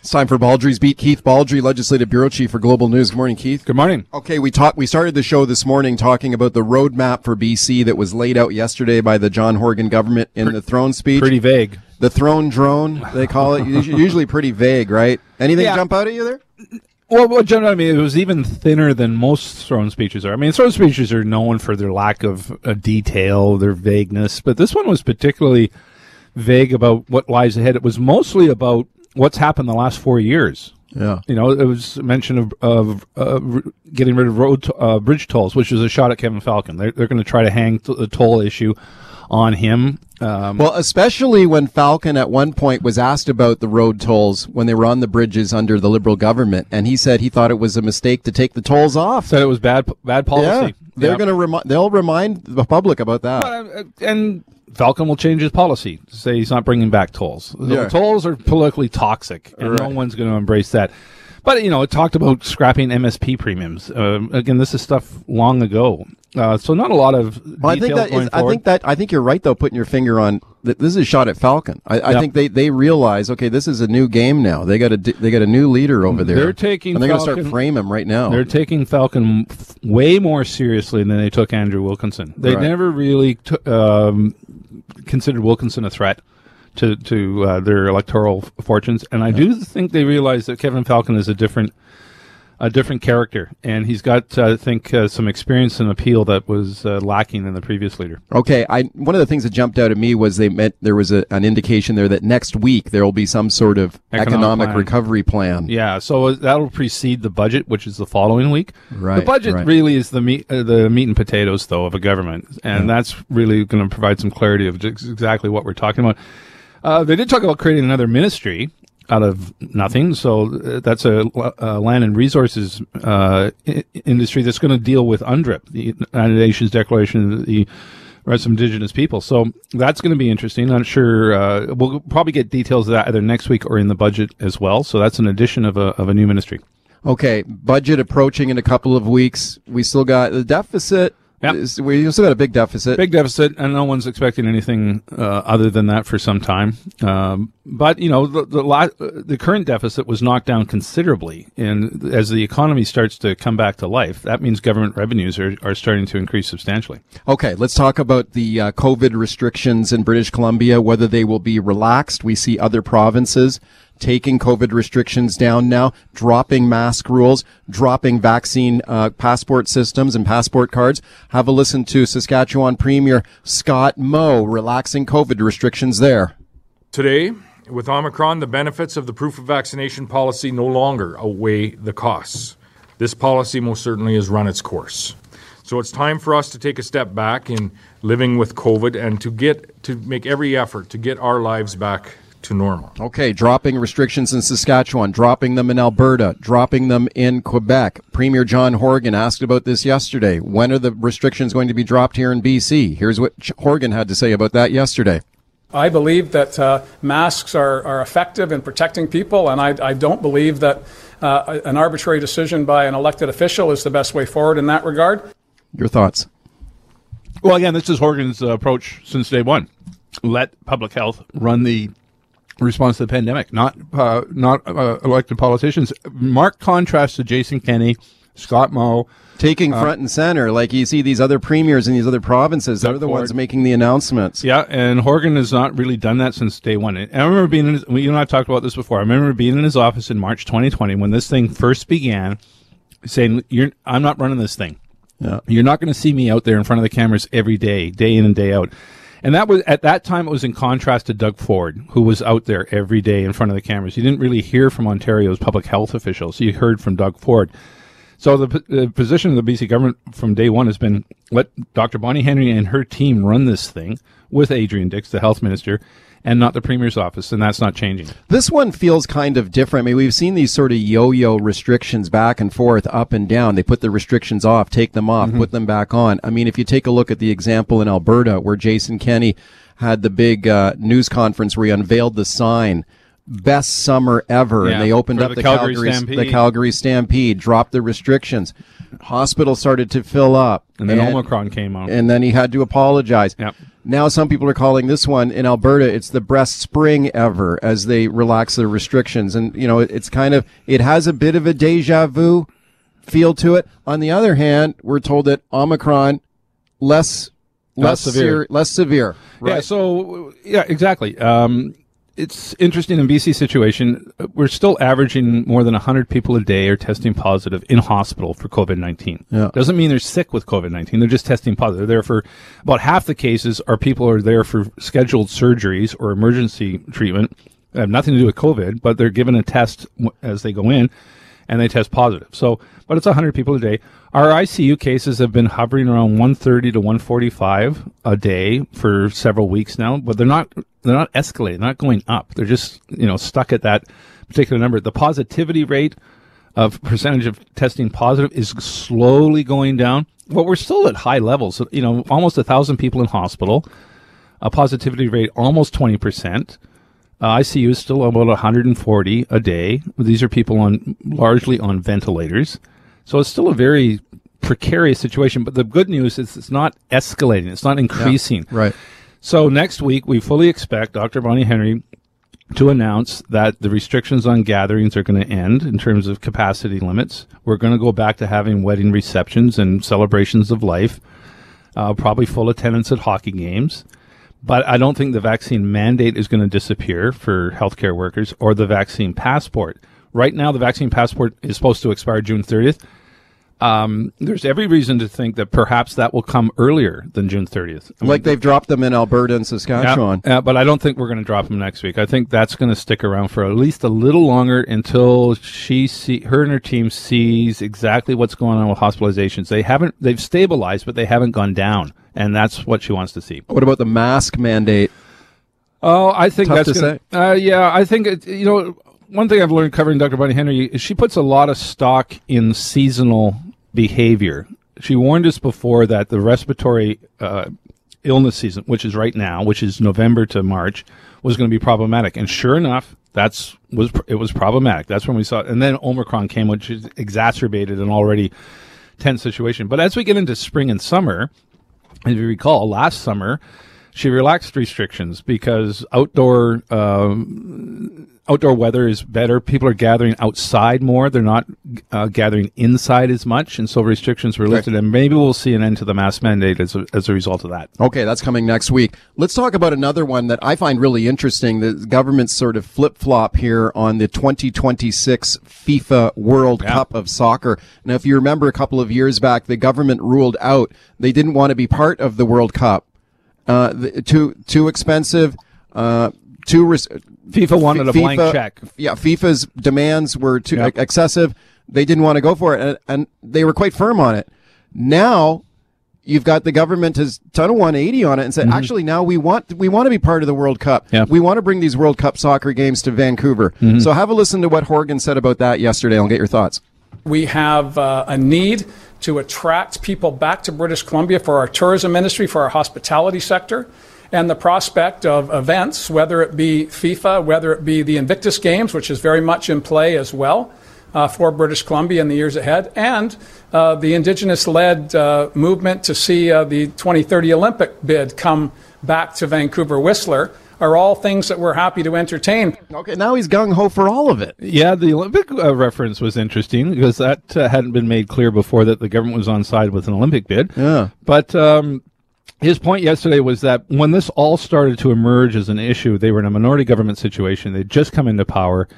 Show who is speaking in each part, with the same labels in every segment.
Speaker 1: It's time for Baldrey's Beat. Keith Baldrey, Legislative Bureau Chief for Global News. Good morning, Keith.
Speaker 2: Good morning.
Speaker 1: Okay, we talked. We started the show this morning talking about the roadmap for BC that was laid out yesterday by the John Horgan government in the throne speech.
Speaker 2: Pretty vague.
Speaker 1: The throne drone, they call it. Usually pretty vague, right? Anything
Speaker 2: Yeah.
Speaker 1: jump out at you there?
Speaker 2: Well, well, generally, I mean, it was even thinner than most throne speeches are. I mean, throne speeches are known for their lack of uh, detail, their vagueness, but this one was particularly vague about what lies ahead. It was mostly about what's happened the last four years.
Speaker 1: Yeah.
Speaker 2: You know, it was mention of, of uh, getting rid of road to- uh, bridge tolls, which is a shot at Kevin Falcon. They're, they're going to try to hang t- the toll issue on him. Um,
Speaker 1: Well, especially when Falcon at one point was asked about the road tolls when they were on the bridges under the Liberal government, and he said he thought it was a mistake to take the tolls off.
Speaker 2: said it was bad, bad policy.
Speaker 1: Yeah, they're
Speaker 2: Yeah.
Speaker 1: going to remind. They'll remind the public about that.
Speaker 2: Uh, and Falcon will change his policy to say he's not bringing back tolls. The
Speaker 1: Yeah.
Speaker 2: Tolls are politically toxic, and no one's going to embrace that. But you know, it talked about scrapping MSP premiums. Um, again, this is stuff long ago, uh, so not a lot of
Speaker 1: Well, I think that is, I think that I think you're right though, putting your finger on that. This is a shot at Falcon. I, I
Speaker 2: Yep.
Speaker 1: think they, they realize okay, this is a new game now. They got a they got a new leader over there.
Speaker 2: They're taking
Speaker 1: and they're going to start frame him right now.
Speaker 2: They're taking Falcon f- way more seriously than they took Andrew Wilkinson. They
Speaker 1: Right.
Speaker 2: never really took um, considered Wilkinson a threat to to uh, their electoral f- fortunes, and I do think they realize that Kevin Falcon is a different a different character, and he's got uh, I think uh, some experience and appeal that was uh, lacking in the previous leader.
Speaker 1: Okay, I one of the things that jumped out at me was they meant there was a, an indication there that next week there will be some sort of
Speaker 2: Economic
Speaker 1: economic,
Speaker 2: plan.
Speaker 1: recovery plan.
Speaker 2: Yeah, so uh, that'll precede the budget, which is the following week.
Speaker 1: Right,
Speaker 2: The budget
Speaker 1: right.
Speaker 2: really is the meat, uh, the meat and potatoes, though, of a government, and that's really going to provide some clarity of exactly what we're talking about. Uh, they did talk about creating another ministry out of nothing, so uh, that's a, uh land and resources uh, industry that's going to deal with UNDRIP, the United Nations Declaration of the Rights of Indigenous People. So that's going to be interesting. I'm not sure uh, we'll probably get details of that either next week or in the budget as well. So that's an addition of a of a new ministry.
Speaker 1: Okay, budget approaching in a couple of weeks. We still got the deficit.
Speaker 2: Yep.
Speaker 1: is- we still got a big deficit.
Speaker 2: Big deficit, and no one's expecting anything uh, other than that for some time. Um, but you know, the the, la- the current deficit was knocked down considerably, and as the economy starts to come back to life, that means government revenues are, are starting to increase substantially.
Speaker 1: Okay, let's talk about the uh, COVID restrictions in British Columbia, whether they will be relaxed. We see other provinces taking COVID restrictions down now, dropping mask rules, dropping vaccine uh, passport systems and passport cards. Have a listen to Saskatchewan Premier Scott Moe relaxing COVID restrictions there.
Speaker 3: Today, with Omicron, the benefits of the proof of vaccination policy no longer outweigh the costs. This policy most certainly has run its course. So it's time for us to take a step back in living with COVID and to get to make every effort to get our lives back to normal.
Speaker 1: Okay, dropping restrictions in Saskatchewan, dropping them in Alberta, dropping them in Quebec. Premier John Horgan asked about this yesterday. When are the restrictions going to be dropped here in BC? Here's what Horgan had to say about that yesterday.
Speaker 4: I believe that uh, masks are, are effective in protecting people, and I, I don't believe that uh, an arbitrary decision by an elected official is the best way forward in that regard.
Speaker 1: Your thoughts?
Speaker 2: Well, again, this is Horgan's uh, approach since day one. Let public health run the response to the pandemic, not uh, not uh, elected politicians. Mark contrast to Jason Kenney, Scott Moe.
Speaker 1: Taking front and center, like you see these other premiers in these other provinces, they're the
Speaker 2: Ford.
Speaker 1: ones making the announcements.
Speaker 2: Yeah, and Horgan has not really done that since day one. And I remember being in his, well, you and I talked about this before. I remember being in his office in March 2020 when this thing first began, saying, "You're, I'm not running this thing.
Speaker 1: Yeah.
Speaker 2: You're not going to see me out there in front of the cameras every day, day in and day out." And that was at that time. It was in contrast to Doug Ford, who was out there every day in front of the cameras. You didn't really hear from Ontario's public health officials. You heard from Doug Ford. So the, p- the position of the BC government from day one has been let Dr. Bonnie Henry and her team run this thing with Adrian Dix, the health minister, and not the premier's office, and that's not changing.
Speaker 1: This one feels kind of different. I mean, we've seen these sort of yo-yo restrictions back and forth, up and down. They put the restrictions off, take them off, put them back on. I mean, if you take a look at the example in Alberta where Jason Kenney had the big uh, news conference where he unveiled the sign best summer ever,
Speaker 2: Yeah,
Speaker 1: and they opened up
Speaker 2: the
Speaker 1: the,
Speaker 2: Calgary
Speaker 1: Calgary,
Speaker 2: Stampede.
Speaker 1: the Calgary Stampede, dropped the restrictions. Hospitals started to fill up,
Speaker 2: And then Omicron came on.
Speaker 1: and then he had to apologize.
Speaker 2: Yep.
Speaker 1: Now some people are calling this one in Alberta. It's the best spring ever as they relax their restrictions, and you know it, it's kind of it has a bit of a deja vu feel to it. On the other hand, we're told that Omicron less less,
Speaker 2: Less severe.
Speaker 1: ser- less severe.
Speaker 2: Yeah. So yeah, exactly. Um, it's interesting in BC situation. uh, We're still averaging more than 100 people a day are testing positive in hospital for COVID 19.
Speaker 1: Yeah.
Speaker 2: Doesn't mean they're sick with COVID 19. They're just testing positive. They're there for about half the cases are people are there for scheduled surgeries or emergency treatment. They have nothing to do with COVID, but they're given a test as they go in and they test positive. So, but it's 100 people a day. Our ICU cases have been hovering around 130 to 145 a day for several weeks now, but they're not they're not escalating, not going up. They're just, you know, stuck at that particular number. The positivity rate of percentage of testing positive is slowly going down, but we're still at high levels. You know, almost a thousand people in hospital, a positivity rate almost 20%. Uh, ICU is still about 140 a day. These are people on largely on ventilators, so it's still a very precarious situation. But the good news is it's not escalating; it's not increasing.
Speaker 1: Right.
Speaker 2: So next week we fully expect Dr. Bonnie Henry to announce that the restrictions on gatherings are going to end in terms of capacity limits. We're going to go back to having wedding receptions and celebrations of life, uh, probably full attendance at hockey games. But I don't think the vaccine mandate is going to disappear for healthcare workers or the vaccine passport. Right now, the vaccine passport is supposed to expire June 30th. Um, there's every reason to think that perhaps that will come earlier than June 30th. I mean,
Speaker 1: Like they've dropped them in Alberta and Saskatchewan.
Speaker 2: yeah, but I don't think we're going to drop them next week. I think that's going to stick around for at least a little longer until she see her and her team sees exactly what's going on with hospitalizations. They haven't they've stabilized, but they haven't gone down, and that's what she wants to see.
Speaker 1: What about the mask mandate?
Speaker 2: Oh, I think
Speaker 1: Tough
Speaker 2: that's
Speaker 1: to
Speaker 2: gonna, Uh, yeah, I think it, you know one thing I've learned covering Dr. Bonnie Henry is she puts a lot of stock in seasonal behavior. She warned us before that the respiratory uh, illness season, which is right now, which is November to March, was going to be problematic, and sure enough, that's was it was problematic. That's when we saw, it. and then Omicron came, which exacerbated an already tense situation. But as we get into spring and summer, if you recall, last summer she relaxed restrictions because outdoor um, outdoor weather is better. People are gathering outside more; they're not uh, gathering inside as much, and so restrictions were lifted. And maybe we'll see an end to the mask mandate as a, as a result of that.
Speaker 1: Okay, that's coming next week. Let's talk about another one that I find really interesting. The government's sort of flip flop here on the 2026 FIFA World
Speaker 2: Yeah.
Speaker 1: Cup of Soccer. Now, if you remember a couple of years back, the government ruled out they didn't want to be part of the World Cup. Uh, the, too too expensive. Uh, too res-
Speaker 2: FIFA wanted a blank check.
Speaker 1: Yeah, FIFA's demands were too
Speaker 2: Yep.
Speaker 1: excessive. They didn't want to go for it, and, and they were quite firm on it. Now you've got the government has done a 180 on it and said, actually, now we want we want to be part of the World Cup.
Speaker 2: Mm-hmm. Yeah.
Speaker 1: We want to bring these World Cup soccer games to Vancouver.
Speaker 2: Mm-hmm.
Speaker 1: So have a listen to what Horgan said about that yesterday. I'll get your thoughts.
Speaker 4: We have uh, a need to attract people back to British Columbia for our tourism industry, for our hospitality sector, and the prospect of events, whether it be FIFA, whether it be the Invictus Games, which is very much in play as well. Uh, for British Columbia in the years ahead, and uh, the Indigenous led uh, movement to see uh, the 2030 Olympic bid come back to Vancouver Whistler are all things that we're happy to entertain.
Speaker 1: Okay, now he's gung ho for all of it.
Speaker 2: Yeah, the Olympic uh, reference was interesting because that uh, hadn't been made clear before that the government was on side with an Olympic bid.
Speaker 1: Yeah.
Speaker 2: But um, his point yesterday was that when this all started to emerge as an issue, they were in a minority government situation. They'd just come into power.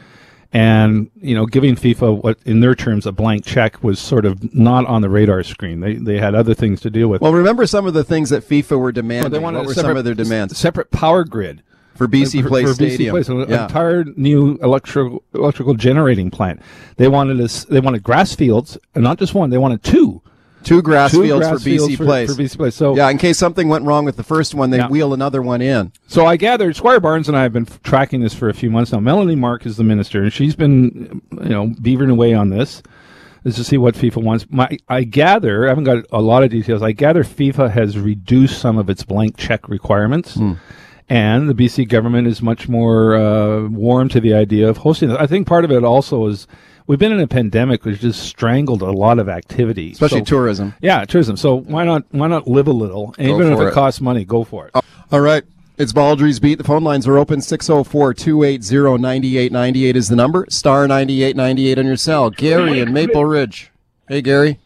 Speaker 2: And, you know, giving FIFA what, in their terms, a blank check was sort of not on the radar screen. They, they had other things to deal with.
Speaker 1: Well, remember some of the things that FIFA were demanding.
Speaker 2: they wanted
Speaker 1: what were
Speaker 2: separate,
Speaker 1: some of their demands
Speaker 2: Separate power grid.
Speaker 1: for BC Place
Speaker 2: for BC
Speaker 1: Stadium?
Speaker 2: Place, an
Speaker 1: yeah.
Speaker 2: entire new electrical electrical generating plant. They wanted us. They wanted grass fields, and not just one. They wanted two.
Speaker 1: Two grass
Speaker 2: Two
Speaker 1: fields
Speaker 2: grass
Speaker 1: for BC
Speaker 2: for-
Speaker 1: Place.
Speaker 2: for BC Place. So
Speaker 1: yeah, in case something went wrong with the first one, they
Speaker 2: Yeah.
Speaker 1: wheel another one in.
Speaker 2: So I gathered Squire Barnes and I have been f- tracking this for a few months now. Melanie Mark is the minister, and she's been, you know, beavering away on this. Is to see what FIFA wants. My, I gather, I haven't got a lot of details. I gather FIFA has reduced some of its blank check requirements, and the BC government is much more uh, warm to the idea of hosting it. I think part of it also is we've been in a pandemic which just strangled a lot of activity,
Speaker 1: Especially
Speaker 2: So-
Speaker 1: tourism.
Speaker 2: Yeah, tourism. So why not why not live a little? And even if it,
Speaker 1: it.
Speaker 2: costs money, go for it.
Speaker 1: All right. It's Baldrey's Beat. The phone lines are open. 604 280 9898 is the number. Star 9898 on your cell. Gary in Maple Ridge. Hey, Gary.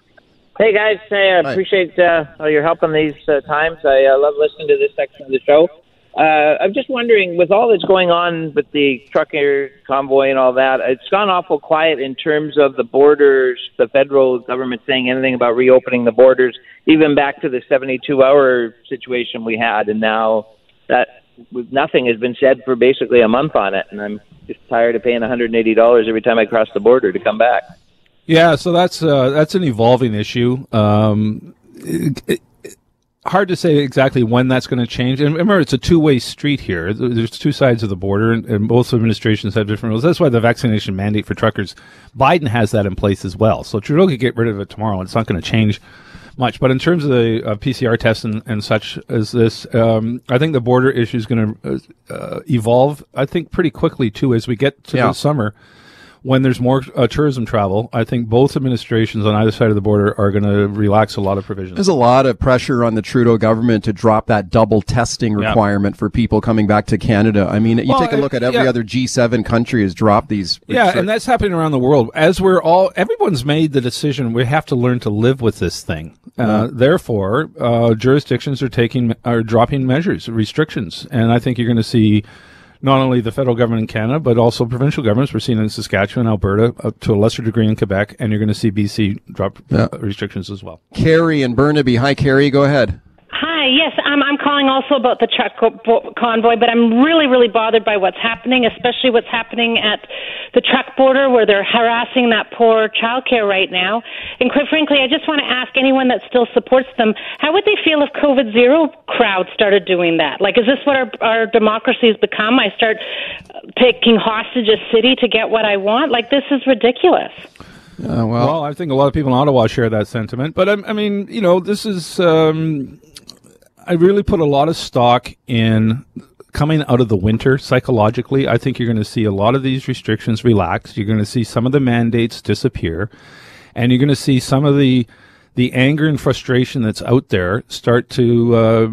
Speaker 5: Hey guys, hey, I
Speaker 1: Hi.
Speaker 5: appreciate uh, all your help on these uh, times. I uh, love listening to this section of the show. Uh, I'm just wondering, with all that's going on with the trucker convoy and all that, it's gone awful quiet in terms of the borders. The federal government saying anything about reopening the borders, even back to the 72-hour situation we had, and now that nothing has been said for basically a month on it, and I'm just tired of paying $180 every time I cross the border to come back.
Speaker 2: Yeah, so that's uh, that's an evolving issue. Um, it- it- hard to say exactly when that's going to change. And remember, it's a two-way street here. There's two sides of the border, and, and both administrations have different rules. That's why the vaccination mandate for truckers, Biden has that in place as well. So Trudeau could get rid of it tomorrow, and it's not going to change much. But in terms of the uh, PCR tests and, and such as this, um, I think the border issue is going to uh, uh, evolve. I think pretty quickly too as we get to
Speaker 1: Yeah.
Speaker 2: the summer when there's more uh, tourism travel, I think both administrations on either side of the border are going to relax a lot of provisions.
Speaker 1: There's a lot of pressure on the Trudeau government to drop that double testing
Speaker 2: Yeah.
Speaker 1: requirement for people coming back to Canada. I mean, you
Speaker 2: Well,
Speaker 1: take a look
Speaker 2: uh,
Speaker 1: at every
Speaker 2: yeah.
Speaker 1: other G7 country has dropped these.
Speaker 2: Yeah, and that's happening around the world. As we're all, everyone's made the decision. We have to learn to live with this thing. Uh, therefore, uh, jurisdictions are taking are dropping measures, restrictions, and I think you're going to see not only the federal government in Canada, but also provincial governments. We're seeing it in Saskatchewan, Alberta, uh, to a lesser degree in Quebec, and you're going to see BC drop uh, restrictions as well.
Speaker 1: Carrie and Burnaby. Hi, Carrie. Go ahead.
Speaker 6: Hi, yes, um, I'm calling also about the truck co- bo- convoy, but I'm really, really bothered by what's happening, especially what's happening at the truck border where they're harassing that poor childcare right now. And quite frankly, I just want to ask anyone that still supports them, how would they feel if COVID zero crowd started doing that? Like, is this what our, our democracy has become? I start uh, taking hostage a city to get what I want? Like, this is ridiculous.
Speaker 1: Uh, well,
Speaker 2: Well, I think a lot of people in Ottawa share that sentiment, but I, I mean, you know, this is. Um, I really put a lot of stock in coming out of the winter psychologically. I think you're going to see a lot of these restrictions relax. You're going to see some of the mandates disappear, and you're going to see some of the the anger and frustration that's out there start to uh,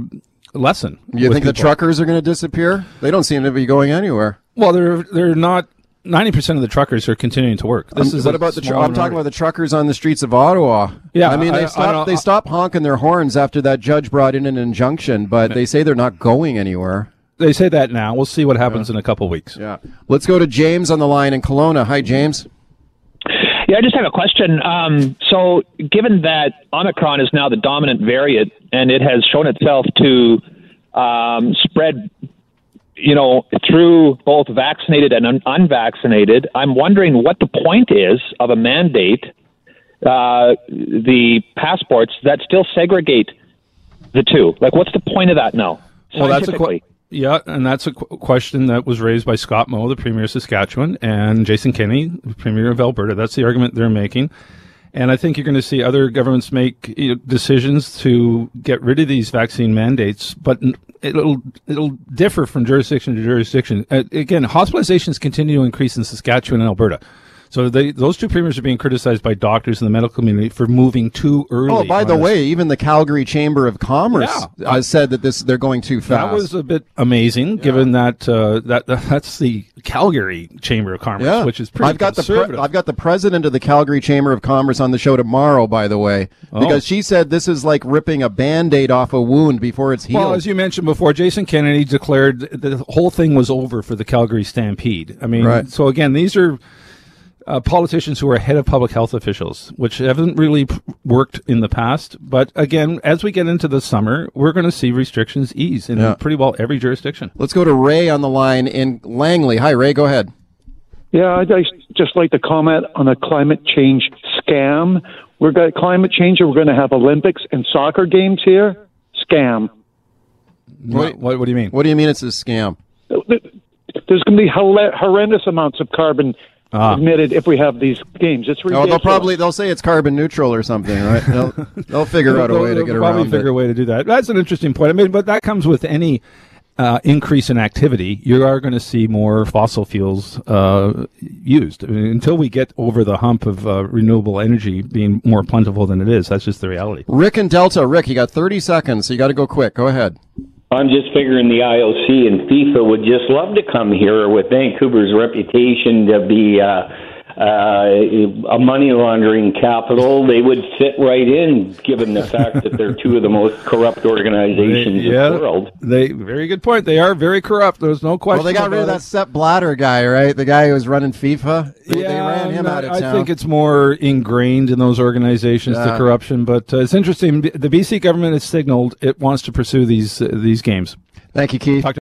Speaker 2: lessen.
Speaker 1: you think the truckers are going to disappear? They don't seem to be going anywhere.
Speaker 2: Well, they're they're not. Ninety percent of the truckers are continuing to work. This
Speaker 1: Um,
Speaker 2: is
Speaker 1: what about the? Tr- I'm talking about the truckers on the streets of Ottawa.
Speaker 2: Yeah,
Speaker 1: I mean
Speaker 2: I-
Speaker 1: they
Speaker 2: I
Speaker 1: stopped.
Speaker 2: don't-
Speaker 1: they stopped honking their horns after that judge brought in an injunction, but they say they're not going anywhere.
Speaker 2: They say that now. We'll see what happens in a couple weeks.
Speaker 1: Yeah. Let's go to James on the line in Kelowna. Hi, James.
Speaker 7: Yeah, I just have a question. Um, so, given that Omicron is now the dominant variant and it has shown itself to um, spread, you know, through both vaccinated and un- unvaccinated, I'm wondering what the point is of a mandate, uh, the passports that still segregate the two. Like, what's the point of that now?
Speaker 2: Well, that's a que-
Speaker 7: Scientifically.
Speaker 2: yeah, and that's a qu- question that was raised by Scott Moe, the Premier of Saskatchewan, and Jason Kenney, the Premier of Alberta. That's the argument they're making. And I think you're going to see other governments make you know, decisions to get rid of these vaccine mandates, but it'll it'll differ from jurisdiction to jurisdiction. Uh, again, hospitalizations continue to increase in Saskatchewan and Alberta. So they, those two premiers are being criticized by doctors in the medical community for moving too early.
Speaker 1: Oh, by the way, even the Calgary Chamber of Commerce
Speaker 2: Yeah.
Speaker 1: uh, said that this they're going too fast.
Speaker 2: That was a bit amazing, given that uh, that that's the Calgary Chamber of Commerce,
Speaker 1: yeah,
Speaker 2: which is pretty
Speaker 1: I've got the
Speaker 2: conservative.
Speaker 1: I've got the president of the Calgary Chamber of Commerce on the show tomorrow. By the way,
Speaker 2: Oh.
Speaker 1: because she said this is like ripping a band-aid off a wound before it's healed.
Speaker 2: well, as you mentioned before, Jason Kenney declared the whole thing was over for the Calgary Stampede. I mean,
Speaker 1: Right.
Speaker 2: so again, these are uh, politicians who are ahead of public health officials, which haven't really p- worked in the past. But again, as we get into the summer, we're going to see restrictions ease in
Speaker 1: Yeah.
Speaker 2: pretty well every jurisdiction.
Speaker 1: Let's go to Ray on the line in Langley. Hi, Ray. Go ahead.
Speaker 8: Yeah, I'd just- just like to comment on the climate change scam. We're got climate change, and we're going to have Olympics and soccer games here. Scam.
Speaker 2: What, what, what do you mean?
Speaker 1: What do you mean it's a scam?
Speaker 8: There's going to be horrendous amounts of carbon
Speaker 2: Ah.
Speaker 8: emitted if we have these games. It's
Speaker 1: Oh, they'll probably they'll say it's carbon neutral or something, right? they'll, they'll figure out a way to
Speaker 2: They'll probably figure
Speaker 1: it.
Speaker 2: a way to do that. That's an interesting point. I mean, but that comes with any uh, increase in activity, you are going to see more fossil fuels uh, used. I mean, until we get over the hump of uh, renewable energy being more plentiful than it is, that's just the reality.
Speaker 1: Rick and Delta. Rick, you got 30 seconds, so you got to go quick. Go ahead.
Speaker 9: I'm just figuring the IOC and FIFA would just love to come here with Vancouver's reputation to be uh, uh, a money laundering capital. They would fit right in, given the fact that they're two of the most corrupt organizations
Speaker 2: yeah,
Speaker 9: in the world.
Speaker 2: They very good point. They are very corrupt. There's no question.
Speaker 1: Well, they got rid of
Speaker 2: about
Speaker 1: that
Speaker 2: it.
Speaker 1: Sepp Blatter guy, right? The guy who was running FIFA. They, they ran him
Speaker 2: no,
Speaker 1: out of town.
Speaker 2: I think it's more ingrained in those organizations,
Speaker 1: Yeah.
Speaker 2: the corruption. But uh, it's interesting. The BC government has signaled it wants to pursue these uh, these games.
Speaker 1: Thank you, Keith.
Speaker 2: Talk to